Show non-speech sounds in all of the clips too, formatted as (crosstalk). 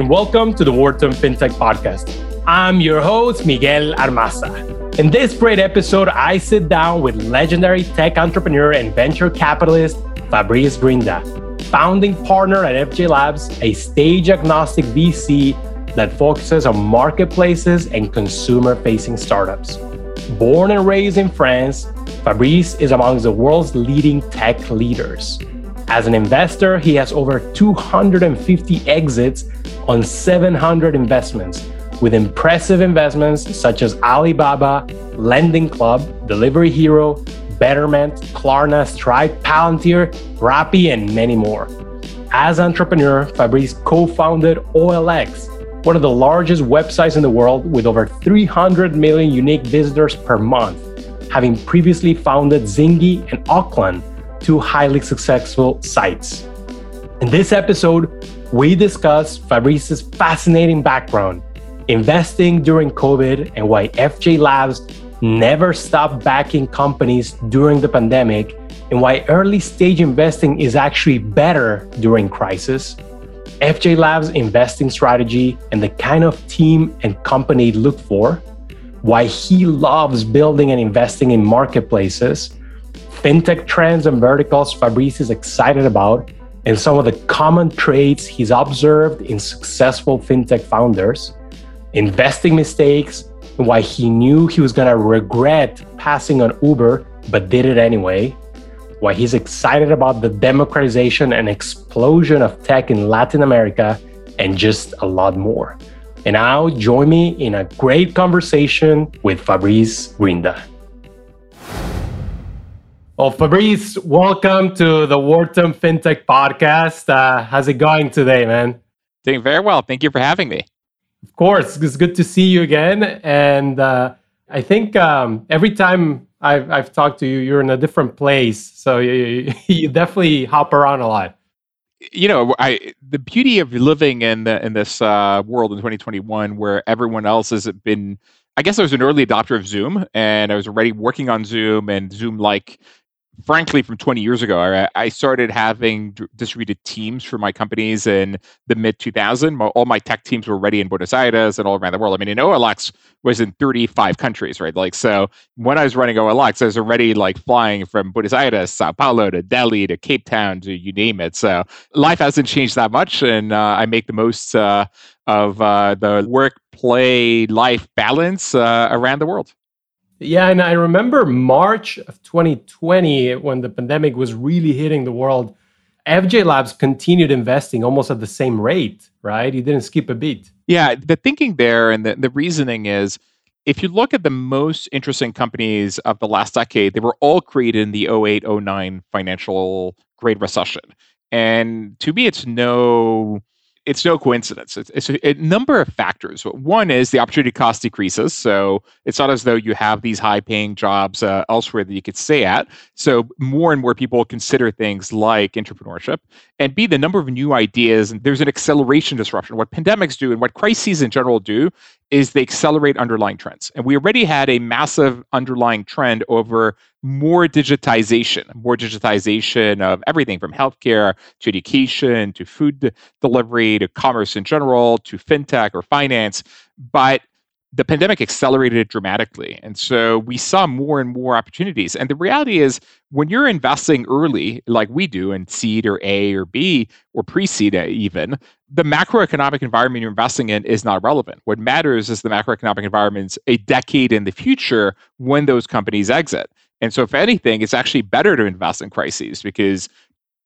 and welcome to the Wharton FinTech Podcast. I'm your host, Miguel Armaza. In this great episode, I sit down with legendary tech entrepreneur and venture capitalist Fabrice Grinda, founding partner at FJ Labs, a stage agnostic VC that focuses on marketplaces and consumer facing startups. Born and raised in France, Fabrice is among the world's leading tech leaders. As an investor, he has over 250 exits on 700 investments, with impressive investments such as Alibaba, Lending Club, Delivery Hero, Betterment, Klarna, Stripe, Palantir, Rappi, and many more. As entrepreneur, Fabrice co-founded OLX, one of the largest websites in the world with over 300 million unique visitors per month, having previously founded Zingy and Aucland, two highly successful sites. In this episode, we discuss Fabrice's fascinating background, investing during COVID, and why FJ Labs never stopped backing companies during the pandemic, and why early stage investing is actually better during crisis. FJ Labs' investing strategy and the kind of team and company look for, why he loves building and investing in marketplaces, fintech trends and verticals Fabrice is excited about, and some of the common traits he's observed in successful fintech founders, investing mistakes, and why he knew he was going to regret passing on Uber but did it anyway, why he's excited about the democratization and explosion of tech in Latin America, and just a lot more. And now join me in a great conversation with Fabrice Grinda. Well, Fabrice, welcome to the Wharton FinTech Podcast. Uh, how's it going today, man? Doing very well. Thank you for having me. Of course, it's good to see you again. And uh, I think um, every time I've I've talked to you. You're in a different place, so you, you (laughs) definitely hop around a lot. You know, I the beauty of living in the, in this uh, world in 2021, where everyone else has been. I guess I was an early adopter of Zoom, and I was already working on Zoom and Zoom like frankly, from 20 years ago, I, I started having distributed teams for my companies in the mid 2000. All my tech teams were ready in Buenos Aires and all around the world. I mean, in OLX was in 35 countries, right? Like, so when I was running OLX, I was already like flying from Buenos Aires, Sao Paulo to Delhi to Cape Town to you name it. So life hasn't changed that much, and uh, I make the most uh, of uh, the work play life balance uh, around the world. Yeah, and I remember March of 2020 when the pandemic was really hitting the world. FJ Labs continued investing almost at the same rate, right? You didn't skip a beat. Yeah, the thinking there and the, the reasoning is if you look at the most interesting companies of the last decade, they were all created in the 08 09 financial Great Recession. And to me, it's no it's no coincidence. It's, it's a, a, number of factors. One is the opportunity cost decreases. So it's not as though you have these high paying jobs uh, elsewhere that you could stay at. So more and more people consider things like entrepreneurship. And B, the number of new ideas, and there's an acceleration disruption. What pandemics do and what crises in general do is they accelerate underlying trends. And we already had a massive underlying trend over more digitization, more digitization of everything from healthcare to education to food delivery to commerce in general to fintech or finance. But the pandemic accelerated it dramatically. And so we saw more and more opportunities. And the reality is, when you're investing early, like we do in seed or A or B or pre seed even, the macroeconomic environment you're investing in is not relevant. What matters is the macroeconomic environment's a decade in the future when those companies exit. And so, if anything, it's actually better to invest in crises because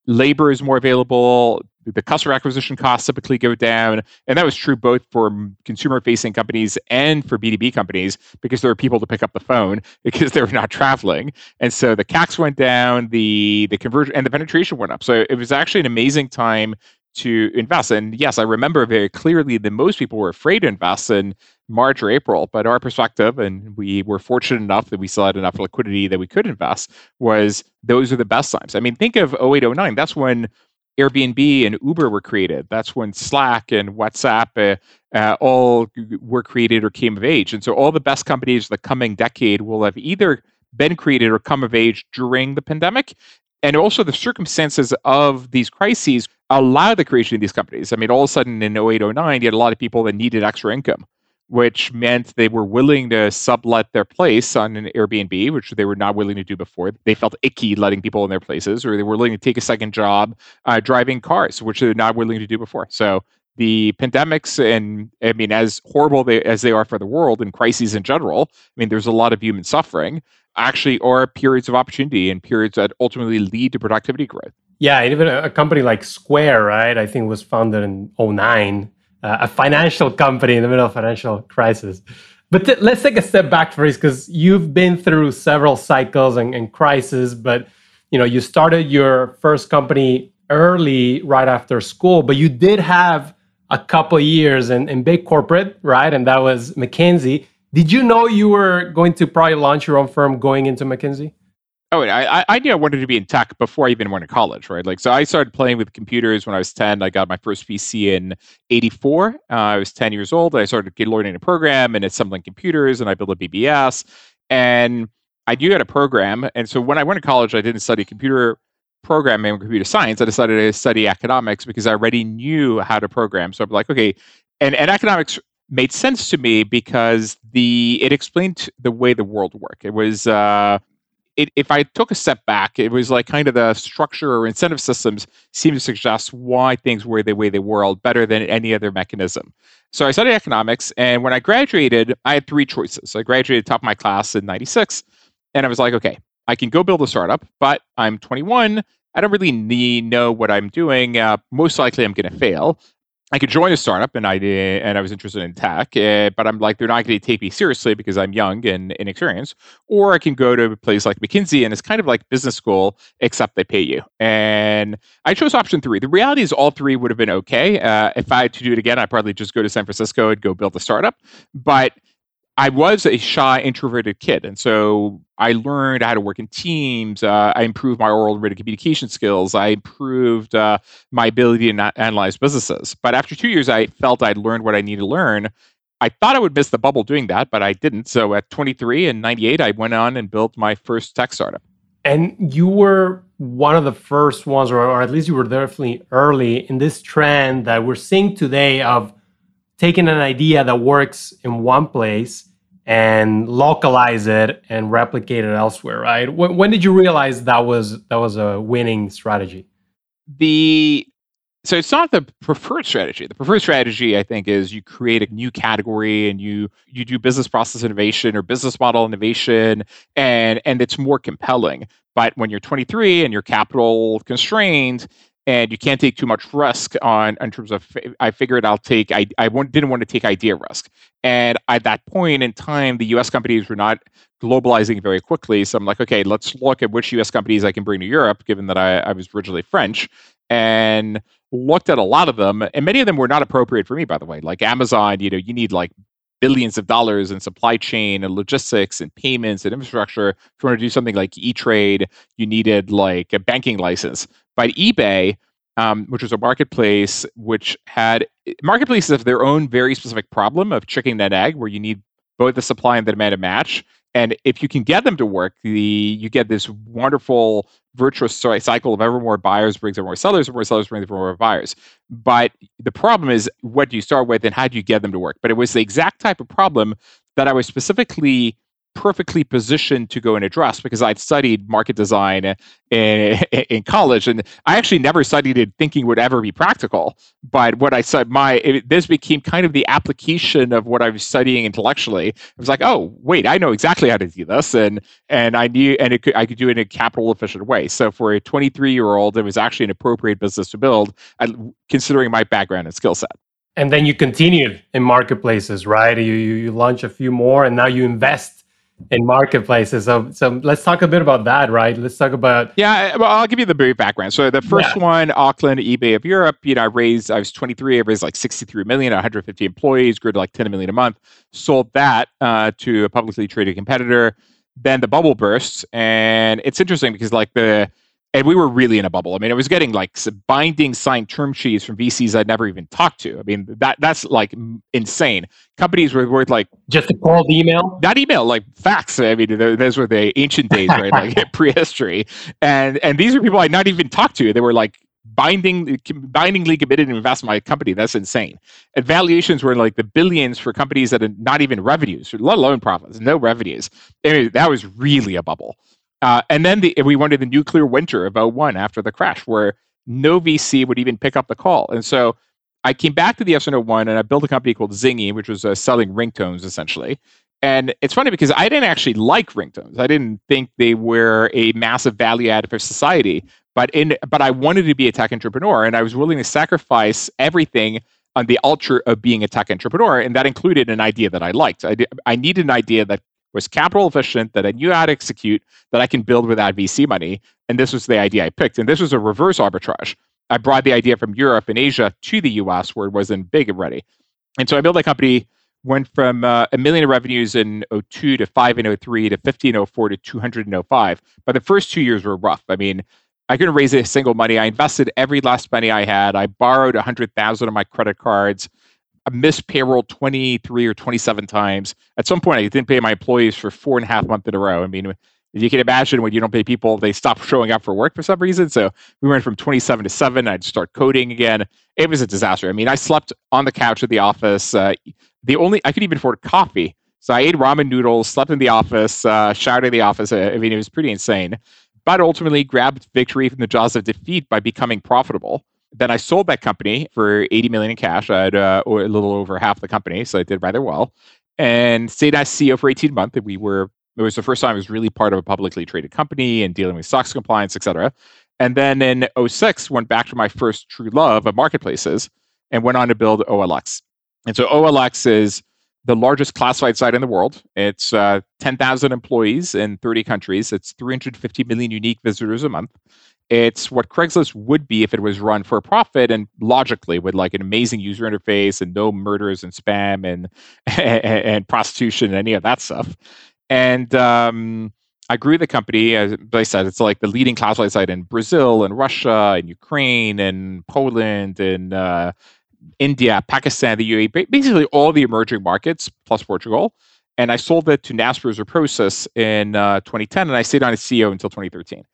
labor is more available, the customer acquisition costs typically go down. And that was true both for consumer facing companies and for B2B companies because there were people to pick up the phone (laughs) because they were not traveling. And so the CACs went down, the the conversion and the penetration went up. So it was actually an amazing time to invest. And yes, I remember very clearly that most people were afraid to invest in March or April, but our perspective, and we were fortunate enough that we still had enough liquidity that we could invest, was those are the best times. I mean, think of 0809. That's when Airbnb and Uber were created. That's when Slack and WhatsApp uh, uh, all were created or came of age. And so all the best companies the coming decade will have either been created or come of age during the pandemic And also the circumstances of these crises allow the creation of these companies. I mean, all of a sudden in 08, 09, you had a lot of people that needed extra income which meant they were willing to sublet their place on an Airbnb, which they were not willing to do before. They felt icky letting people in their places, or they were willing to take a second job uh, driving cars, which they're not willing to do before. So the pandemics and I mean, as horrible they, as they are for the world and crises in general, I mean, there's a lot of human suffering. Actually, are periods of opportunity and periods that ultimately lead to productivity growth. Yeah, even a company like Square, right? I think was founded in 09 uh, a financial company in the middle of financial crisis. But th- let's take a step back first, because you've been through several cycles and, and crises. But you know, you started your first company early, right after school, but you did have a couple years in, in big corporate, right? And that was McKinsey. Did you know you were going to probably launch your own firm going into McKinsey? Oh, I, I knew I wanted to be in tech before I even went to college, right? Like, so I started playing with computers when I was 10. I got my first PC in 84. Uh, I was 10 years old. I started learning a program and assembling computers, and I built a BBS. And I knew how to program. And so when I went to college, I didn't study computer programming computer science. I decided to study economics because I already knew how to program. So I'm like, okay, and, and economics made sense to me because the it explained the way the world worked. It was uh, it, if I took a step back, it was like kind of the structure or incentive systems seem to suggest why things were the way they were better than any other mechanism. So I studied economics, and when I graduated, I had three choices. I graduated top of my class in '96, and I was like, okay, I can go build a startup, but I'm 21. I don't really need, know what I'm doing. Uh, most likely, I'm going to fail. I could join a startup and I and I was interested in tech, uh, but I'm like, they're not going to take me seriously because I'm young and inexperienced. Or I can go to a place like McKinsey and it's kind of like business school, except they pay you. And I chose option three. The reality is all three would have been okay. Uh, if I had to do it again, I'd probably just go to San Francisco and go build a startup. But I was a shy, introverted kid, and so I learned how to work in teams. Uh, I improved my oral and written communication skills. I improved uh, my ability to analyze businesses. But after two years, I felt I'd learned what I needed to learn. I thought I would miss the bubble doing that, but I didn't. So at 23 and 98, I went on and built my first tech startup. And you were one of the first ones, or, or at least you were definitely early in this trend that we're seeing today of taking an idea that works in one place and localize it and replicate it elsewhere right? When, when did you realize that was that was a winning strategy? The so it's not the preferred strategy. The preferred strategy i think is you create a new category and you you do business process innovation or business model innovation and and it's more compelling. But when you're 23 and you're capital constrained and you can't take too much risk on in terms of i figured i'll take i, I didn't want to take idea risk. And at that point in time the us companies were not globalizing very quickly. So i'm like okay let's look at which us companies i can bring to europe given that i, I was originally french and looked at a lot of them. And many of them were not appropriate for me by the way. Like amazon you know you need like billions of dollars in supply chain and logistics and payments and infrastructure. If you want to do something like E-Trade, you needed like a banking license. But eBay, um, which was a marketplace which had marketplaces have their own very specific problem of chicken and egg, where you need both the supply and the demand to match. And if you can get them to work, the you get this wonderful virtuous cycle of ever more buyers brings ever more sellers, and more sellers brings ever more buyers. But the problem is, what do you start with, and how do you get them to work? But it was the exact type of problem that I was specifically perfectly positioned to go and address because I'd studied market design in, (laughs) in college, and I actually never studied it thinking would ever be practical. But what I said, my it, this became kind of the application of what I was studying intellectually. It was like, oh, wait, I know exactly how to do this, and and I knew, and could, I could do it in a capital efficient way. So for a 23 year old, it was actually an appropriate business to build, considering my background and skill set. And then you continued in marketplaces, right? You, you you launch a few more, and now you invest in marketplaces. So, so let's talk a bit about that, right? Let's talk about. Yeah, well, I'll give you the brief background. So the first yeah. one, Aucland, eBay of Europe. You know, I raised. I was 23. I raised like 63 million, 150 employees, grew to like 10 million a month. Sold that uh, to a publicly traded competitor. Then the bubble bursts, and it's interesting because like the and we were really in a bubble. I mean, I was getting like binding signed term sheets from VCs I'd never even talked to. I mean, that that's like insane. Companies were worth like just a cold email, not email, like fax. I mean, those were the ancient days, right? (laughs) like (laughs) prehistory. And and these are people I'd not even talked to. They were like binding bindingly committed to invest in my company. That's insane. And valuations were like the billions for companies that had not even revenues, let alone profits, no revenues. Anyway, that was really a bubble. Uh, and then the, we went into the nuclear winter of 01 after the crash, where no VC would even pick up the call. And so I came back to the S101 and I built a company called Zingy, which was uh, selling ringtones essentially. And it's funny because I didn't actually like ringtones. I didn't think they were a massive value add for society. But in but I wanted to be a tech entrepreneur, and I was willing to sacrifice everything on the altar of being a tech entrepreneur, and that included an idea that I liked. I, did, I needed an idea that was capital efficient, that I knew how to execute, that I can build without VC money. And this was the idea I picked. And this was a reverse arbitrage. I brought the idea from Europe and Asia to the US where it wasn't big and ready. And so I built a company, went from uh, a million of revenues in 02 to 5 in 03 to 50 in 04 to 200 in 05. But the first two years were rough. I mean, I couldn't raise a single money. I invested every last penny I had. I borrowed 100,000 on my credit cards. I missed payroll 23 or 27 times. At some point, I didn't pay my employees for four and a half months in a row. I mean, if you can imagine when you don't pay people, they stop showing up for work for some reason. So we went from 27 to 7. I'd start coding again. It was a disaster. I mean, I slept on the couch at the office. Uh, the only, I could even afford coffee. So I ate ramen noodles, slept in the office, uh, showered in the office. I mean, it was pretty insane. But ultimately grabbed victory from the jaws of defeat by becoming profitable. Then I sold that company for 80 million in cash. I had uh, a little over half the company, so I did rather well. And stayed as CEO for 18 months. And we were it was the first time I was really part of a publicly traded company and dealing with SOX compliance, et cetera. And then in 06, went back to my first true love of marketplaces and went on to build OLX. And so OLX is the largest classified site in the world. It's uh, 10,000 employees in 30 countries. It's 350 million unique visitors a month. It's what Craigslist would be if it was run for profit and logically with like an amazing user interface and no murders and spam and and, (laughs) and prostitution and any of that stuff. And um, I grew the company. As I said, it's like the leading classified site in Brazil and Russia and Ukraine and Poland and uh, India, Pakistan, the UAE, basically all the emerging markets plus Portugal. And I sold it to Naspers or Prosus in uh, 2010, and I stayed on as CEO until 2013.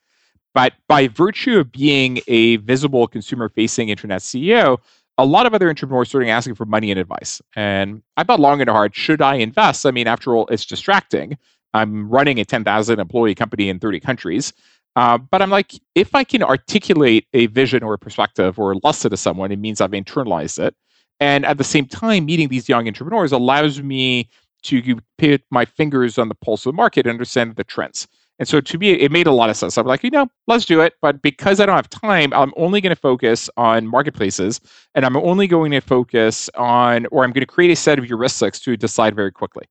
But by virtue of being a visible consumer facing internet CEO, a lot of other entrepreneurs started asking for money and advice. And I thought long and hard, should I invest? I mean, after all, it's distracting. I'm running a 10,000 employee company in 30 countries. Uh, but I'm like, if I can articulate a vision or a perspective or a lesson to someone, it means I've internalized it. And at the same time, meeting these young entrepreneurs allows me to put my fingers on the pulse of the market and understand the trends. And so to me, it made a lot of sense. I'm like, you know, let's do it. But because I don't have time, I'm only going to focus on marketplaces and I'm only going to focus on, or I'm going to create a set of heuristics to decide very quickly.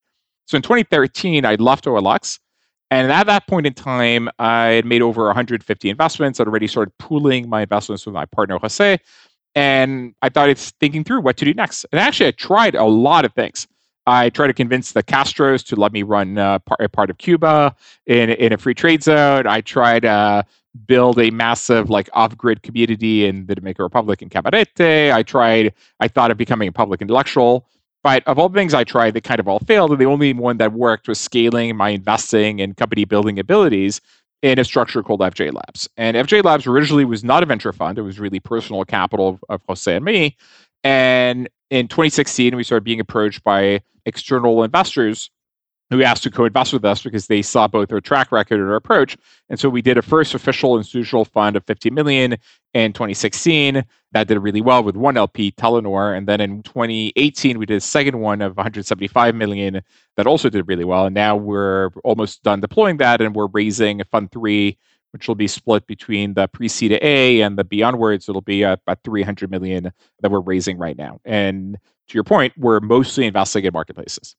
So in 2013, I left OLX. And at that point in time, I had made over 150 investments. I'd already started pooling my investments with my partner, Jose. And I thought it's thinking through what to do next. And actually, I tried a lot of things. I tried to convince the Castros to let me run uh, a part of Cuba in, in a free trade zone. I tried to uh, build a massive like off-grid community in the Dominican Republic in Cabarete. I tried, I thought of becoming a public intellectual. But of all the things I tried, they kind of all failed. And the only one that worked was scaling my investing and company building abilities in a structure called FJ Labs. And FJ Labs originally was not a venture fund, it was really personal capital of, of Jose and me. And in 2016, we started being approached by external investors who asked to co-invest with us because they saw both our track record and our approach. And so we did a first official institutional fund of 50 million in 2016. That did really well with one LP, Telenor. And then in 2018, we did a second one of 175 million that also did really well. And now we're almost done deploying that and we're raising a fund three which will be split between the pre-seed A and the beyondwards. It'll be about 300 million that we're raising right now. And to your point, we're mostly investing in marketplaces.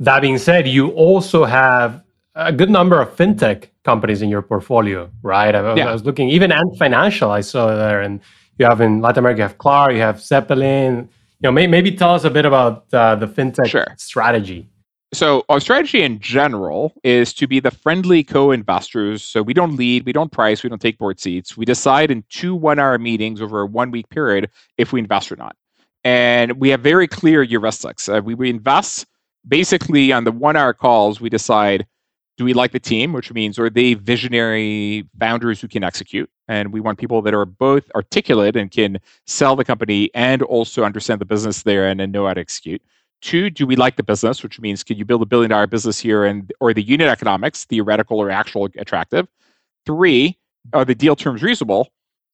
That being said, you also have a good number of fintech companies in your portfolio, right? I, yeah. I was looking, even Ant Financial, I saw there, and you have in Latin America, you have Klar, you have Zeppelin. You know, may, maybe tell us a bit about uh, the fintech sure. strategy. So, our strategy in general is to be the friendly co investors. So, we don't lead, we don't price, we don't take board seats. We decide in two one hour meetings over a one week period if we invest or not. And we have very clear heuristics. Uh, we, we invest basically on the one hour calls, we decide do we like the team, which means are they visionary founders who can execute? And we want people that are both articulate and can sell the company and also understand the business there and, know how to execute. Two, do we like the business, which means can you build a billion dollar business here and or the unit economics, theoretical or actual attractive? Three, are the deal terms reasonable?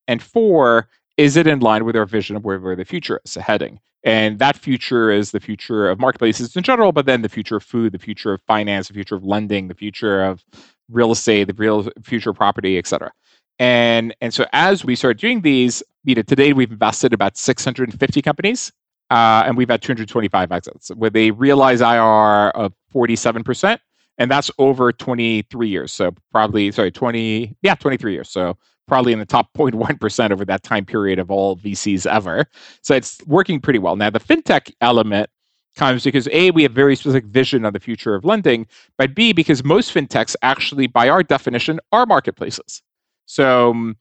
And four, is it in line with our vision of where, where the future is heading? And that future is the future of marketplaces in general, but then the future of food, the future of finance, the future of lending, the future of real estate, the real future of property, et cetera. And and so as we start doing these, you know, today we've invested about 650 companies, uh, and we've had 225 exits with a realized IR of 47%, and that's over 23 years. So probably sorry, 20 yeah, 23 years. So probably in the top (laughs) 0.1% over that time period of all VCs ever. So it's working pretty well. Now, the fintech element comes because A, we have very specific vision on the future of lending, but B, because most fintechs actually, by our definition, are marketplaces. So um,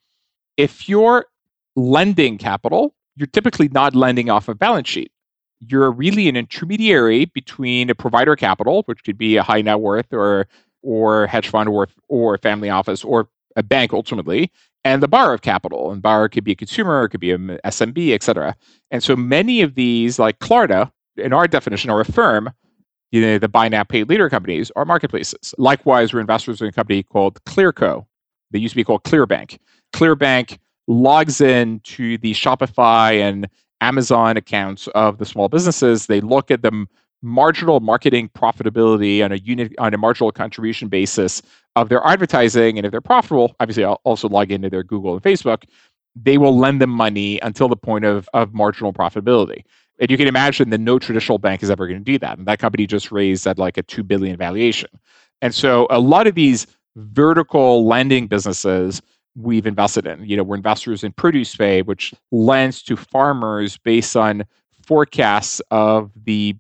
if you're lending capital, you're typically not lending off a balance sheet. You're really an intermediary between a provider capital, which could be a high net worth or or hedge fund or or family office or a bank ultimately, and the borrower of capital. And borrower could be a consumer, it could be an SMB, et cetera. And so many of these, like Klarna, in our definition, are a firm, you know, the buy now, pay later companies are marketplaces. Likewise, we're investors in a company called Clearco. They used to be called Clearbanc. Clearbanc logs in to the Shopify and Amazon accounts of the small businesses. They look at the marginal marketing profitability on a unit on a marginal contribution basis of their advertising and if they're profitable obviously i'll also log into their google and facebook they will lend them money until the point of, of marginal profitability and you can imagine that no traditional bank is ever going to do that and that company just raised at like a 2 billion valuation and so a lot of these vertical lending businesses we've invested in you know we're investors in ProducePay which lends to farmers based on forecasts of the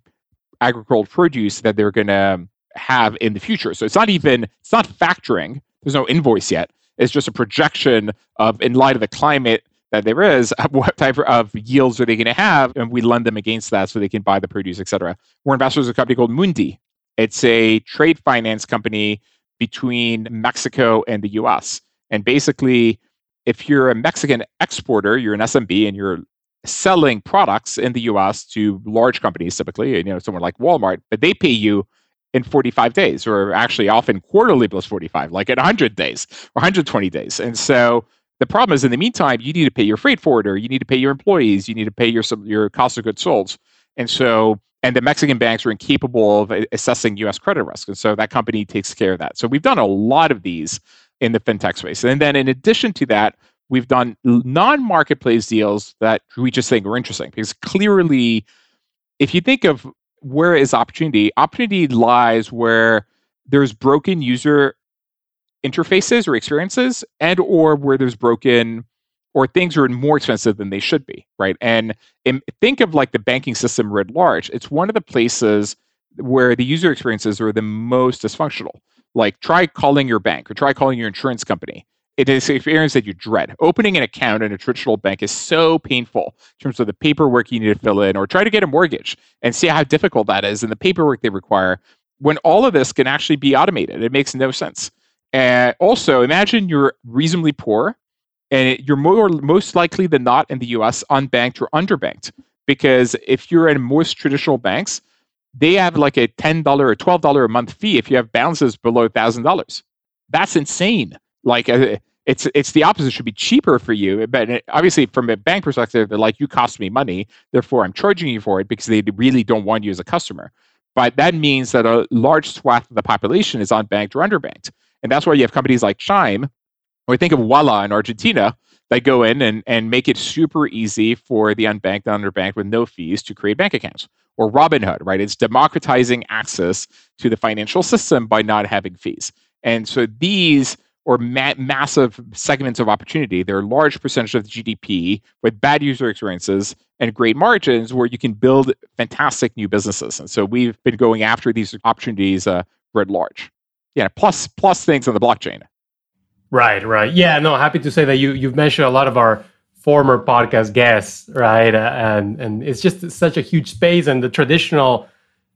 agricultural produce that they're going to have in the future. So it's not even it's not factoring. There's no invoice yet. It's just a projection of in light of the climate that there is, (laughs) what type of yields are they going to have, and we lend them against that so they can buy the produce, et cetera. We're investors in a company called Mundi. It's a trade finance company between Mexico and the U.S. And basically, if you're a Mexican exporter, you're an SMB, and you're selling products in the US to large companies typically, you know, someone like Walmart, but they pay you in 45 days or actually often quarterly plus 45, like at 100 days or 120 days. And so the problem is in the meantime, you need to pay your freight forwarder, you need to pay your employees, you need to pay your your cost of goods sold. And so and the Mexican banks are incapable of assessing US credit risk. And so that company takes care of that. So we've done a lot of these in the fintech space. And then in addition to that, we've done non-marketplace deals that we just think are interesting because clearly if you think of where is opportunity opportunity lies where there's broken user interfaces or experiences and or where there's broken or things are more expensive than they should be right? And, and think of like the banking system writ large. It's one of the places where the user experiences are the most dysfunctional like try calling your bank or try calling your insurance company it is an experience that you dread. Opening an account in a traditional bank is so painful in terms of the paperwork you need to fill in or try to get a mortgage and see how difficult that is and the paperwork they require when all of this can actually be automated. It makes no sense. And also, imagine you're reasonably poor and you're more most likely than not in the US unbanked or underbanked. Because if you're in most traditional banks, they have like a $10 or $12 a month fee if you have balances below $1,000. That's insane. Like uh, it's it's the opposite. It should be cheaper for you, but obviously from a bank perspective, they're like you cost me money, therefore I'm charging you for it because they really don't want you as a customer. But that means that a large swath of the population is unbanked or underbanked, and that's why you have companies like Chime, or think of Ualá in Argentina, that go in and, and make it super easy for the unbanked and underbanked with no fees to create bank accounts. Or Robinhood, right? It's democratizing access to the financial system by not having fees. And so these or ma- massive segments of opportunity. There are large percentage of the GDP with bad user experiences and great margins where you can build fantastic new businesses. And so we've been going after these opportunities uh, writ large. Yeah, plus plus things on the blockchain. Right, right. Yeah, no, happy to say that you you've mentioned a lot of our former podcast guests, right? Uh, and and it's just such a huge space, and the traditional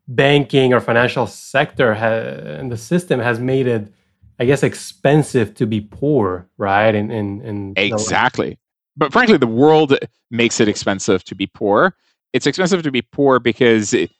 banking or financial sector ha- and the system has made it I guess expensive to be poor, right? And and, and exactly. But frankly, the world makes it expensive to be poor. It's expensive to be poor because it,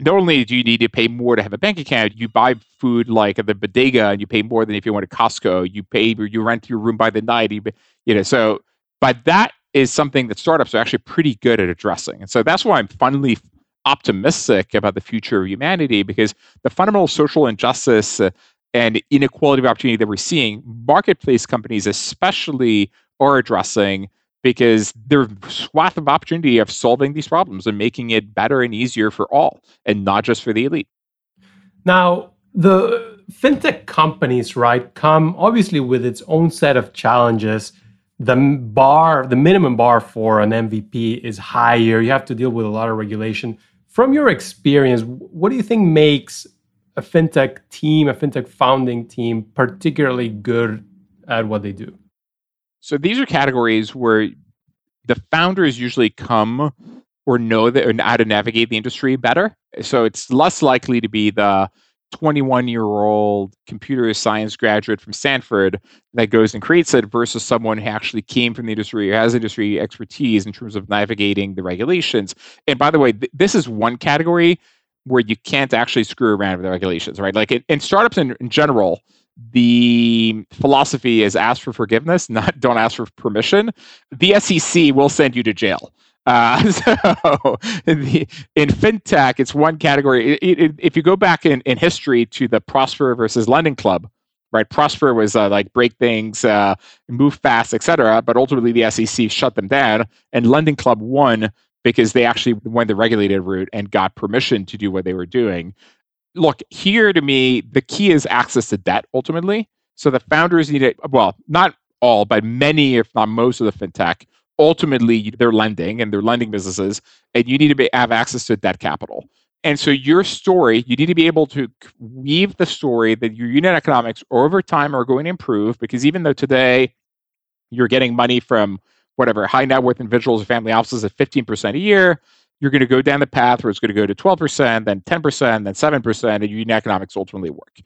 not only do you need to pay more to have a bank account, you buy food like at the bodega and you pay more than if you went to Costco. You pay, you rent your room by the night. You, you know, so but that is something that startups are actually pretty good at addressing, and so that's why I'm finally optimistic about the future of humanity because the fundamental social injustice uh, and inequality of opportunity that we're seeing, marketplace companies especially are addressing because there's swath of opportunity of solving these problems and making it better and easier for all and not just for the elite. Now, the fintech companies, right, come obviously with its own set of challenges. The bar, the minimum bar for an MVP is higher. You have to deal with a lot of regulation. From your experience, what do you think makes a fintech team, a fintech founding team, particularly good at what they do? So these are categories where the founders usually come or know that or how to navigate the industry better. So it's less likely to be the 21 year old computer science graduate from Stanford that goes and creates it versus someone who actually came from the industry or has industry expertise in terms of navigating the regulations. And by the way, th- this is one category where you can't actually screw around with the regulations, right? Like in, in startups in, in general, the philosophy is ask for forgiveness, not don't ask for permission. The SEC will send you to jail. Uh, (laughs) so in, the, in, fintech, it's one category. It, it, if you go back in, in history to the Prosper versus Lending Club, right? Prosper was uh, like break things, uh, move fast, etc. But ultimately, the SEC shut them down, and Lending Club won because they actually went the regulated route and got permission to do what they were doing. Look, here to me, the key is access to debt ultimately. So the founders need it, well, not all, but many, if not most of the fintech, ultimately they're lending and they're lending businesses, and you need to be, have access to debt capital. And so your story, you need to be able to weave the story that your unit economics over time are going to improve because even though today you're getting money from whatever high net worth individuals or family offices at 15% a year, you're going to go down the path where it's going to go to 12%, then 10%, then 7%, and unit economics ultimately work.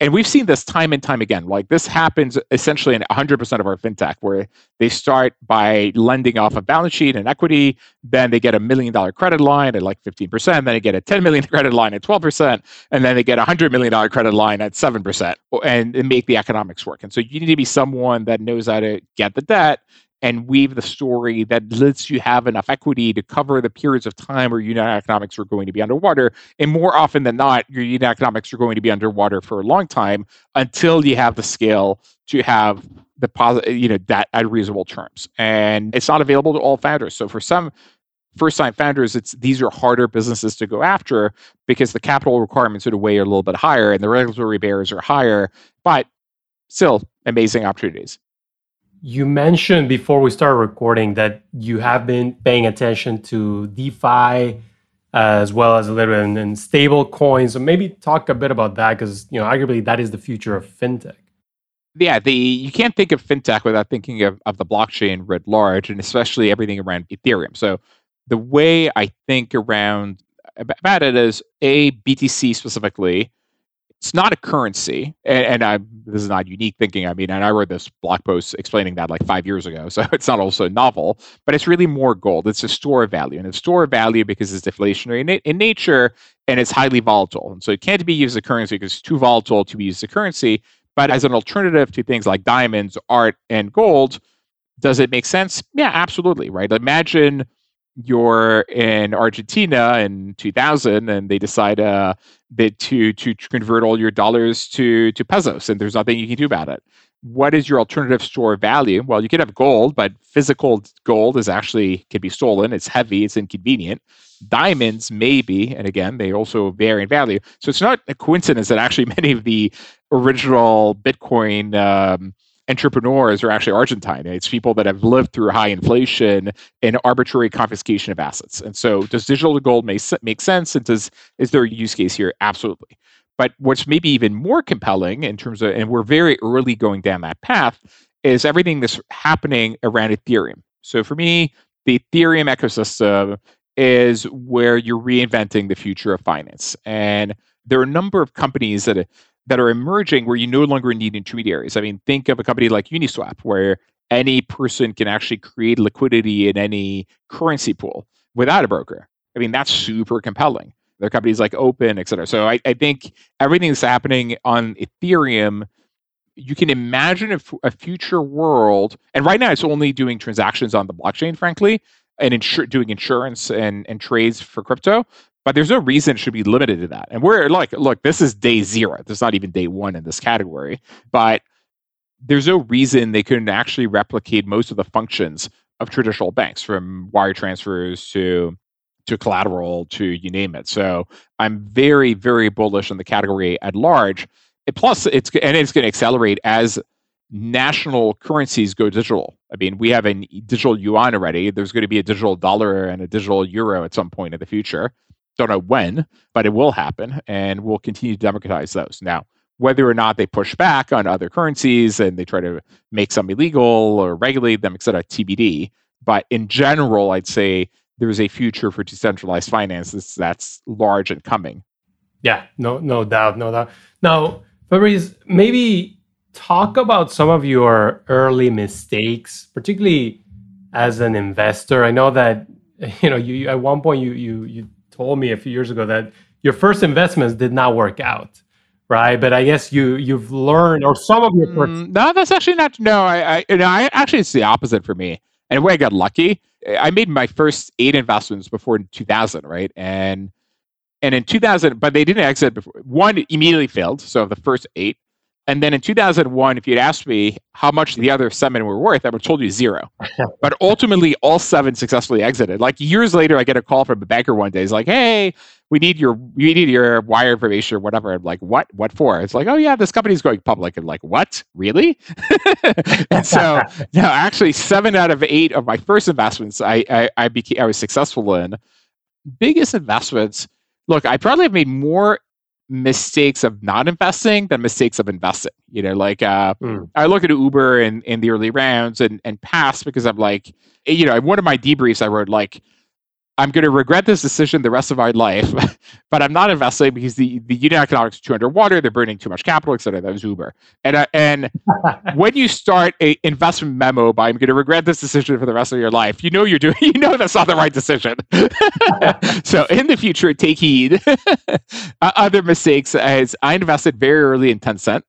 And we've seen this time and time again. Like this happens essentially in 100% of our fintech, where they start by lending off a balance sheet and equity, then they get a million dollar credit line at like 15%, then they get a 10 million (laughs) credit line at 12%, and then they get a $100 million credit line at 7%, and, and make the economics work. And so you need to be someone that knows how to get the debt and weave the story that lets you have enough equity to cover the periods of time where unit economics are going to be underwater. And more often than not, your unit economics are going to be underwater for a long time until you have the scale to have the positive, you know, that at reasonable terms. And it's not available to all founders. So for some first time founders, it's these are harder businesses to go after because the capital requirements in a way are a little bit higher and the regulatory barriers are higher, but still amazing opportunities. You mentioned before we started recording that you have been paying attention to DeFi uh, as well as a little bit in, in stable coins. So maybe talk a bit about that because you know arguably that is the future of fintech. Yeah, the you can't think of fintech without thinking of, of the blockchain writ large, and especially everything around Ethereum. So the way I think around about it is a BTC specifically it's not a currency, and, and I, this is not unique thinking. I mean, and I wrote this blog post explaining that like five years ago, (laughs) so it's not also novel, but it's really more gold. It's a store of value, and it's store of value because it's deflationary in, in nature and it's highly volatile, and so it can't be used as a currency because it's too volatile to be used as a currency. But as an alternative to things like diamonds, art, and gold, does it make sense? Yeah, absolutely. Right. Imagine you're in Argentina in 2000 and they decide uh, that to to convert all your dollars to to pesos and there's nothing you can do about it. What is your alternative store value? Well, you could have gold, but physical gold is actually can be stolen. It's heavy, it's inconvenient. Diamonds maybe, and again, they also vary in value. So it's not a coincidence that actually (laughs) many of the original Bitcoin um, entrepreneurs are actually Argentine. It's people that have lived through high inflation and arbitrary confiscation of assets. And so, does digital gold make, make sense? And does is there a use case here? Absolutely. But what's maybe even more compelling in terms of, and we're very early going down that path, is everything that's happening around Ethereum. So for me, the Ethereum ecosystem is where you're reinventing the future of finance. And there are a number of companies that that are emerging where you no longer need intermediaries. I mean, think of a company like Uniswap, where any person can actually create liquidity in any currency pool without a broker. I mean, that's super compelling. There are companies like Open, et cetera. So I, I think everything that's happening on Ethereum, you can imagine a, f- a future world, and right now it's only doing transactions on the blockchain, frankly, and insur- doing insurance and, and trades for crypto. But there's no reason it should be limited to that. And we're like, look, this is day zero. There's not even day one in this category. But there's no reason they couldn't actually replicate most of the functions of traditional banks, from wire transfers to to collateral to you name it. So I'm very, very bullish on the category at large. plus, it's and it's going to accelerate as national currencies go digital. I mean, we have a digital yuan already. There's going to be a digital dollar and a digital euro at some point in the future. Don't know when, but it will happen, and we'll continue to democratize those. Now, whether or not they push back on other currencies and they try to make some illegal or regulate them, et cetera, TBD. But in general, I'd say there is a future for decentralized finance that's, that's large and coming. Yeah, no, no doubt, no doubt. Now, Fabrice, maybe talk about some of your early mistakes, particularly as an investor. I know that (laughs) you know you at one point you you you told me a few years ago that your first investments did not work out right? But I guess you you've learned, or some of your first. Mm, no, that's actually not. No, I, I, know, I actually it's the opposite for me. And way I got lucky I made my first eight investments before 2000, right? And and in 2000, but they didn't exit before. One immediately failed, so the first eight. And then in 2001, if you'd asked me how much the other seven were worth, I would have told you zero. (laughs) but ultimately, all seven successfully exited. Like years later, I get a call from a banker one day. He's like, "Hey, we need your we need your wire information or whatever." I'm like, "What? What for?" It's like, "Oh yeah, this company's going public." I'm like, "What? Really?" (laughs) and so, (laughs) no, actually, seven out of eight of my first investments, I I, I became I was successful in. Biggest investments. Look, I probably have made more mistakes of not investing than mistakes of investing. You know, like uh, mm. I look at Uber in, in the early rounds and, and pass because I'm like, you know, one of my debriefs I wrote like, I'm going to regret this decision the rest of my life, (laughs) but I'm not investing because the, the unit economics are too underwater. They're burning too much capital, et cetera. That was Uber. And, uh, and (laughs) when you start a investment memo by I'm going to regret this decision for the rest of your life, you know you're doing, (laughs) you know that's not the right decision. so in the future, take heed. Other mistakes as I invested very early in Tencent.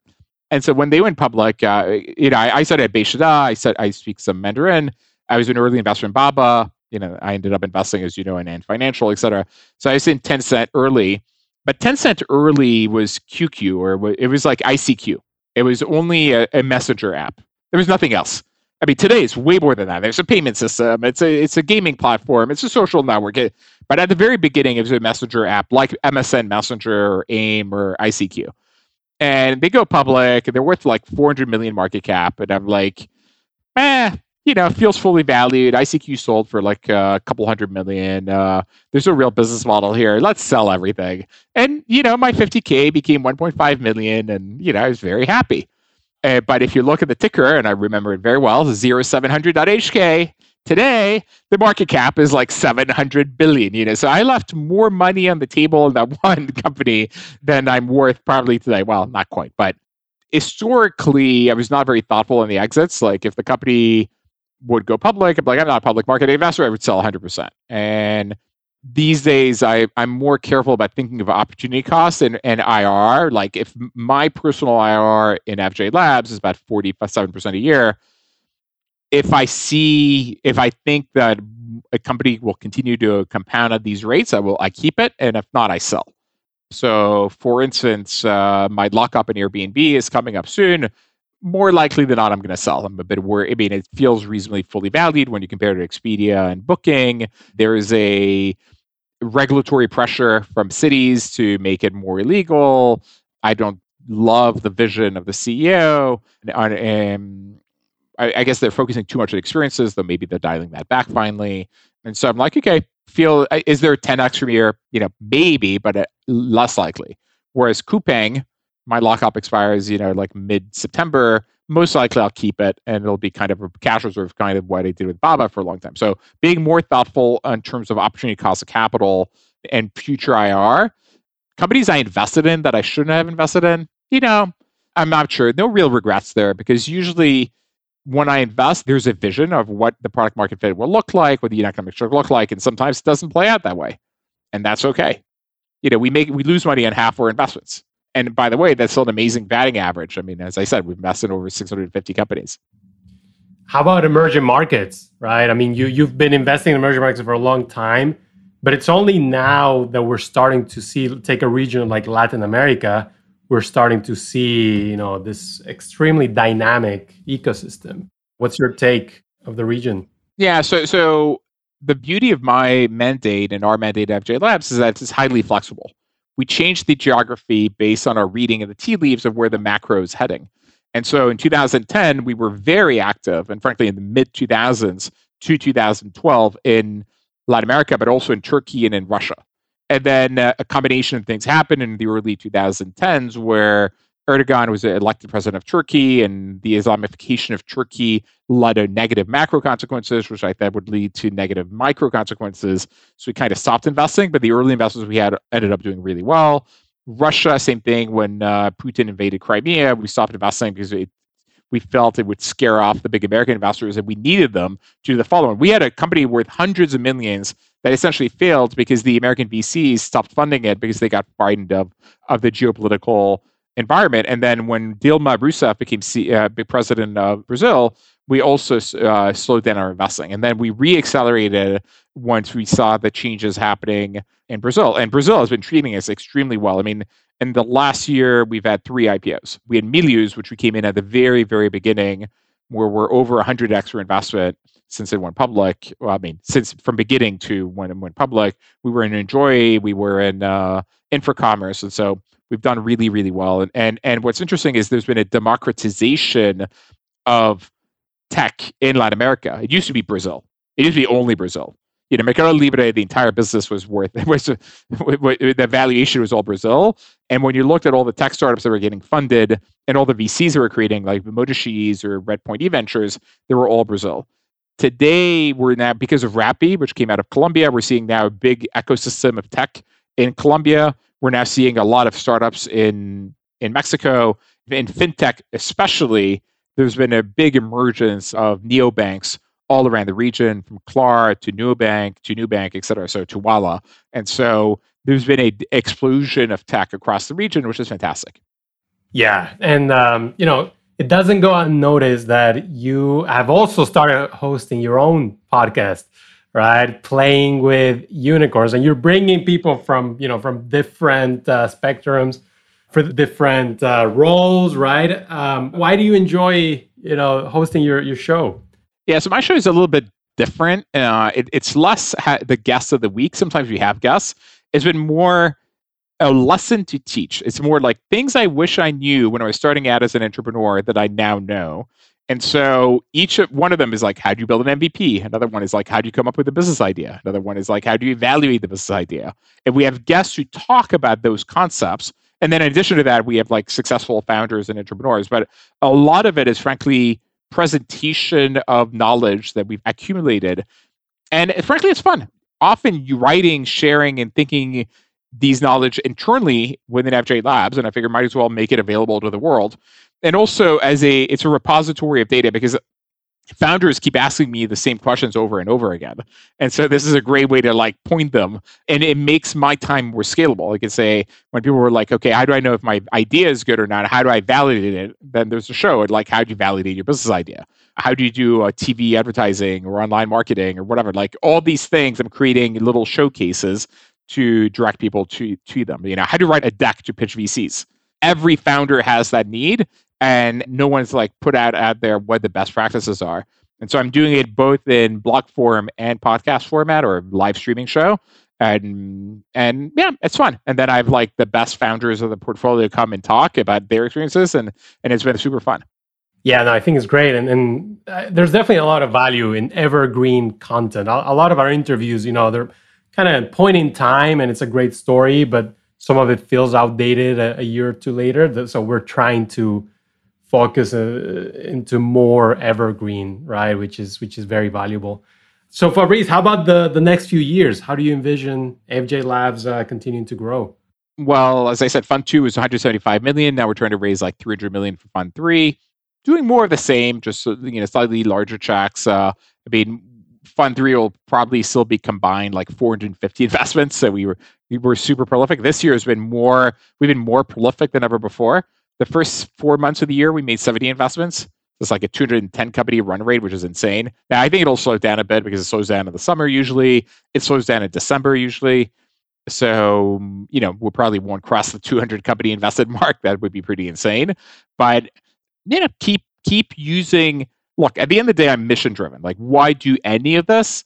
And so when they went public, uh, you know, I, I started at Beishida. I said I speak some Mandarin. I was an early investor in Baba you know, I ended up investing, as you know, in Ant Financial, et cetera. So I was in Tencent early, but Tencent early was QQ, or it was like ICQ. It was only a, a messenger app. There was nothing else. I mean, today it's way more than that. There's a payment system. It's a it's a gaming platform. It's a social network. It, but at the very beginning, it was a messenger app like MSN Messenger or AIM or ICQ. And they go public. They're worth like 400 million market cap. And I'm like, eh, you know, feels fully valued. ICQ sold for like a couple hundred million. Uh, there's a real business model here. Let's sell everything. And, you know, my 50K became 1.5 million. And, you know, I was very happy. Uh, but if you look at the ticker, and I remember it very well, 0700.hk, today the market cap is like 700 billion you know so i left more money on the table in that (laughs) one company than i'm worth probably today well not quite but historically i was not very thoughtful in the exits like if the company would go public, I'm like, I'm not a public market investor, I would sell 100%. And these days, I, I'm more careful about thinking of opportunity costs and, and IRR. Like if my personal IR in FJ Labs is about 47% a year, if I see, if I think that a company will continue to compound at these rates, I will, I keep it. And if not, I sell. So, for instance, uh, my lockup in Airbnb is coming up soon more likely than not, I'm going to sell. A bit worried. I mean, it feels reasonably fully valued when you compare to Expedia and Booking. There is a regulatory pressure from cities to make it more illegal. I don't love the vision of the CEO. And, and I, I, guess they're focusing too much on experiences, though maybe they're dialing that back finally. And so I'm like, okay, feel is there a 10x from here? You know, maybe, but uh, less likely. Whereas Coupang, my lockup expires, you know, like mid September. Most likely, I'll keep it, and it'll be kind of a cash reserve, kind of what I did with Baba for a long time. So, being more thoughtful in terms of opportunity cost of capital and future IR. Companies I invested in that I shouldn't have invested in, you know, I'm not sure. No real regrets there because usually when I invest, there's a vision of what the product market fit will look like, what the economic economics should look like, and sometimes it doesn't play out that way, and that's okay. You know, we make we lose money on half our investments, and by the way, that's still an amazing batting average. I mean, as I said, we've invested in over 650 companies. How about emerging markets, right? I mean, you you've been investing in emerging markets for a long time, but it's only now that we're starting to see take a region like Latin America we're starting to see you know this extremely dynamic ecosystem what's your take of the region yeah so so the beauty of my mandate and our mandate at fj labs is that it's highly flexible we change the geography based on our reading of the tea leaves of where the macro is heading. And so in 2010 we were very active and frankly in the mid 2000s to 2012 in latin america but also in turkey and in russia. And then uh, a combination of things happened in the early 2010s where Erdogan was elected president of Turkey, and the Islamification of Turkey led to negative macro consequences, which I thought would lead to negative micro consequences. So we kind of stopped investing, but the early investments we had ended up doing really well. Russia, same thing. When uh, Putin invaded Crimea, we stopped investing because it, we felt it would scare off the big American investors, and we needed them to do the following. We had a company worth hundreds of millions that essentially failed because the American VCs stopped funding it because they got frightened of of the geopolitical environment. And then when Dilma Rousseff became C- uh, president of Brazil, we also uh, slowed down our investing. And then we reaccelerated once we saw the changes happening in Brazil. And Brazil has been treating us extremely well. I mean, in the last year, we've had three IPOs. We had Méliuz, which we came in at the very, very beginning, where we're over 100 extra investment since it went public. Well, I mean, since from beginning to when it went public, we were in Enjoei, we were in uh, Infracommerce, and so we've done really, really well. And and and what's interesting is there's been a democratization of tech in Latin America. It used to be Brazil. It used to be only Brazil. You know, Mercado Libre, the entire business was worth (laughs) was the valuation was all Brazil. And when you looked at all the tech startups that were getting funded and all the VCs that were creating, like Emojis or Redpoint E Ventures, they were all Brazil. Today, we're now, because of Rappi, which came out of Colombia, we're seeing now a big ecosystem of tech in Colombia. We're now seeing a lot of startups in, in Mexico. In fintech, especially, there's been a big emergence of neobanks all around the region, from Klar to Nubank to Nubank, et cetera, so to Ualá. And so there's been an explosion of tech across the region, which is fantastic. Yeah. And, um, you know, it doesn't go unnoticed that you have also started hosting your own podcast right? Playing with unicorns and you're bringing people from you know from different uh, spectrums for different uh, roles right? Um, why do you enjoy you know hosting your your show? Yeah so my show is a little bit different. Uh, it, it's less ha- the guests of the week. Sometimes we have guests. It's been more a lesson to teach. It's more like things I wish I knew when I was starting out as an entrepreneur that I now know. And so each of, one of them is like, how do you build an MVP? Another one is like, how do you come up with a business idea? Another one is like, how do you evaluate the business idea? And we have guests who talk about those concepts. And then in addition to that, we have like successful founders and entrepreneurs. But a lot of it is frankly presentation of knowledge that we've accumulated. And frankly, it's fun. Often you writing, sharing, and thinking these knowledge internally within FJ Labs, and I figure might as well make it available to the world. And also as a it's a repository of data because founders keep asking me the same questions over and over again. And so this is a great way to like point them and it makes my time more scalable. I can say when people were like, okay, how do I know if my idea is good or not? How do I validate it? Then there's a show like how do you validate your business idea? How do you do TV advertising or online marketing or whatever? Like all these things, I'm creating little showcases to direct people to to them. You know, how do you write a deck to pitch VCs? Every founder has that need, and no one's like put out out there what the best practices are. And so I'm doing it both in blog form and podcast format or live streaming show. and and yeah, it's fun. And then I've like the best founders of the portfolio come and talk about their experiences, and and it's been super fun. Yeah, no, I think it's great, and and uh, there's definitely a lot of value in evergreen content. A, a lot of our interviews, you know, they're kind of point in time, and it's a great story, but some of it feels outdated a, a year or two later. So we're trying to focus uh, into more evergreen, right? Which is which is very valuable. So Fabrice, how about the the next few years? How do you envision FJ Labs uh, continuing to grow? Well, as I said, Fund Two was 175 million. Now we're trying to raise like 300 million for Fund Three. Doing more of the same, just you know, slightly larger checks. Uh, I mean, Fund Three will probably still be combined like 450 (laughs) investments. So we were we were super prolific. This year has been more. We've been more prolific than ever before. The first four months of the year, we made 70 investments. It's like a 210 company run rate, which is insane. Now, I think it'll slow down a bit because it slows down in the summer usually. It slows down in December usually. So, you know, we'll probably won't cross the 200 company invested (laughs) mark. That would be pretty insane. But, you know, keep keep using. Look, at the end of the day, I'm mission driven. Like, why do any of this?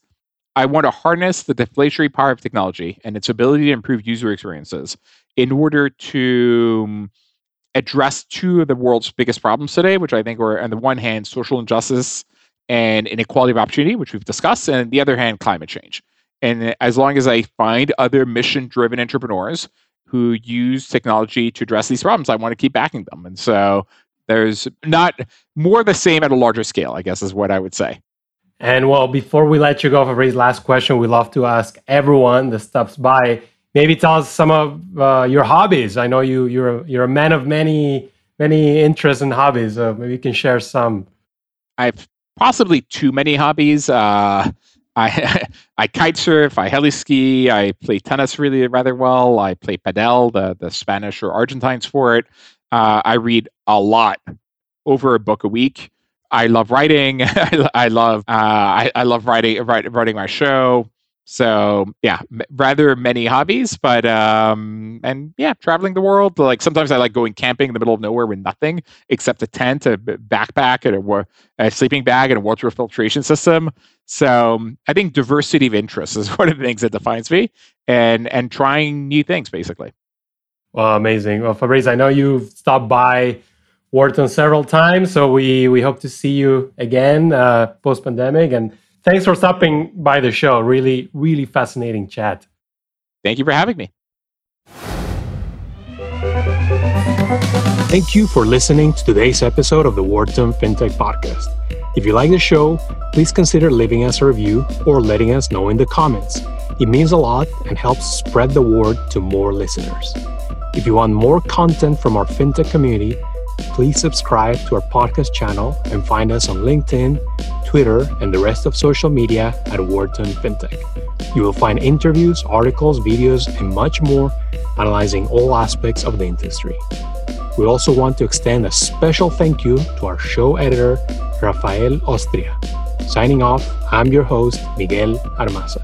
I want to harness the deflationary power of technology and its ability to improve user experiences in order to address two of the world's biggest problems today, which I think are, on the one hand, social injustice and inequality of opportunity, which we've discussed, and the other hand, climate change. And as long as I find other mission driven entrepreneurs who use technology to address these problems, I want to keep backing them. And so there's not more the same at a larger scale, I guess, is what I would say. And well, before we let you go, Fabrice, last question we love to ask everyone that stops by maybe tell us some of uh, your hobbies. I know you you're a, you're a man of many many interests and hobbies. Uh, maybe you can share some. I've possibly too many hobbies. Uh, I (laughs) I kite surf, I heli ski, I play tennis really rather well. I play padel, the the Spanish or Argentine sport. Uh, I read a lot, over a book a week. I love writing. (laughs) I, love uh, I, I love writing write, writing my show. So yeah, m- rather many hobbies, but um, and yeah, traveling the world. Like sometimes I like going camping in the middle of nowhere with nothing except a tent, a backpack, and a, a sleeping bag, and a water filtration system. So um, I think diversity of interests (laughs) is one of the things that defines me, and and trying new things basically. Well, amazing. Well, Fabrice, I know you've stopped by Wharton several times, so we we hope to see you again uh, post pandemic and Thanks for stopping by the show. Really, really fascinating chat. Thank you for having me. Thank you for listening to today's episode of the Wharton FinTech Podcast. If you like the show, please consider leaving us a review or letting us know in the comments. It means a lot and helps spread the word to more listeners. If you want more content from our FinTech community, please subscribe to our podcast channel and find us on LinkedIn, Twitter, and the rest of social media at Wharton FinTech. You will find interviews, articles, videos, and much more analyzing all aspects of the industry. We also want to extend a special thank you to our show editor, Rafael Ostria. Signing off, I'm your host, Miguel Armaza.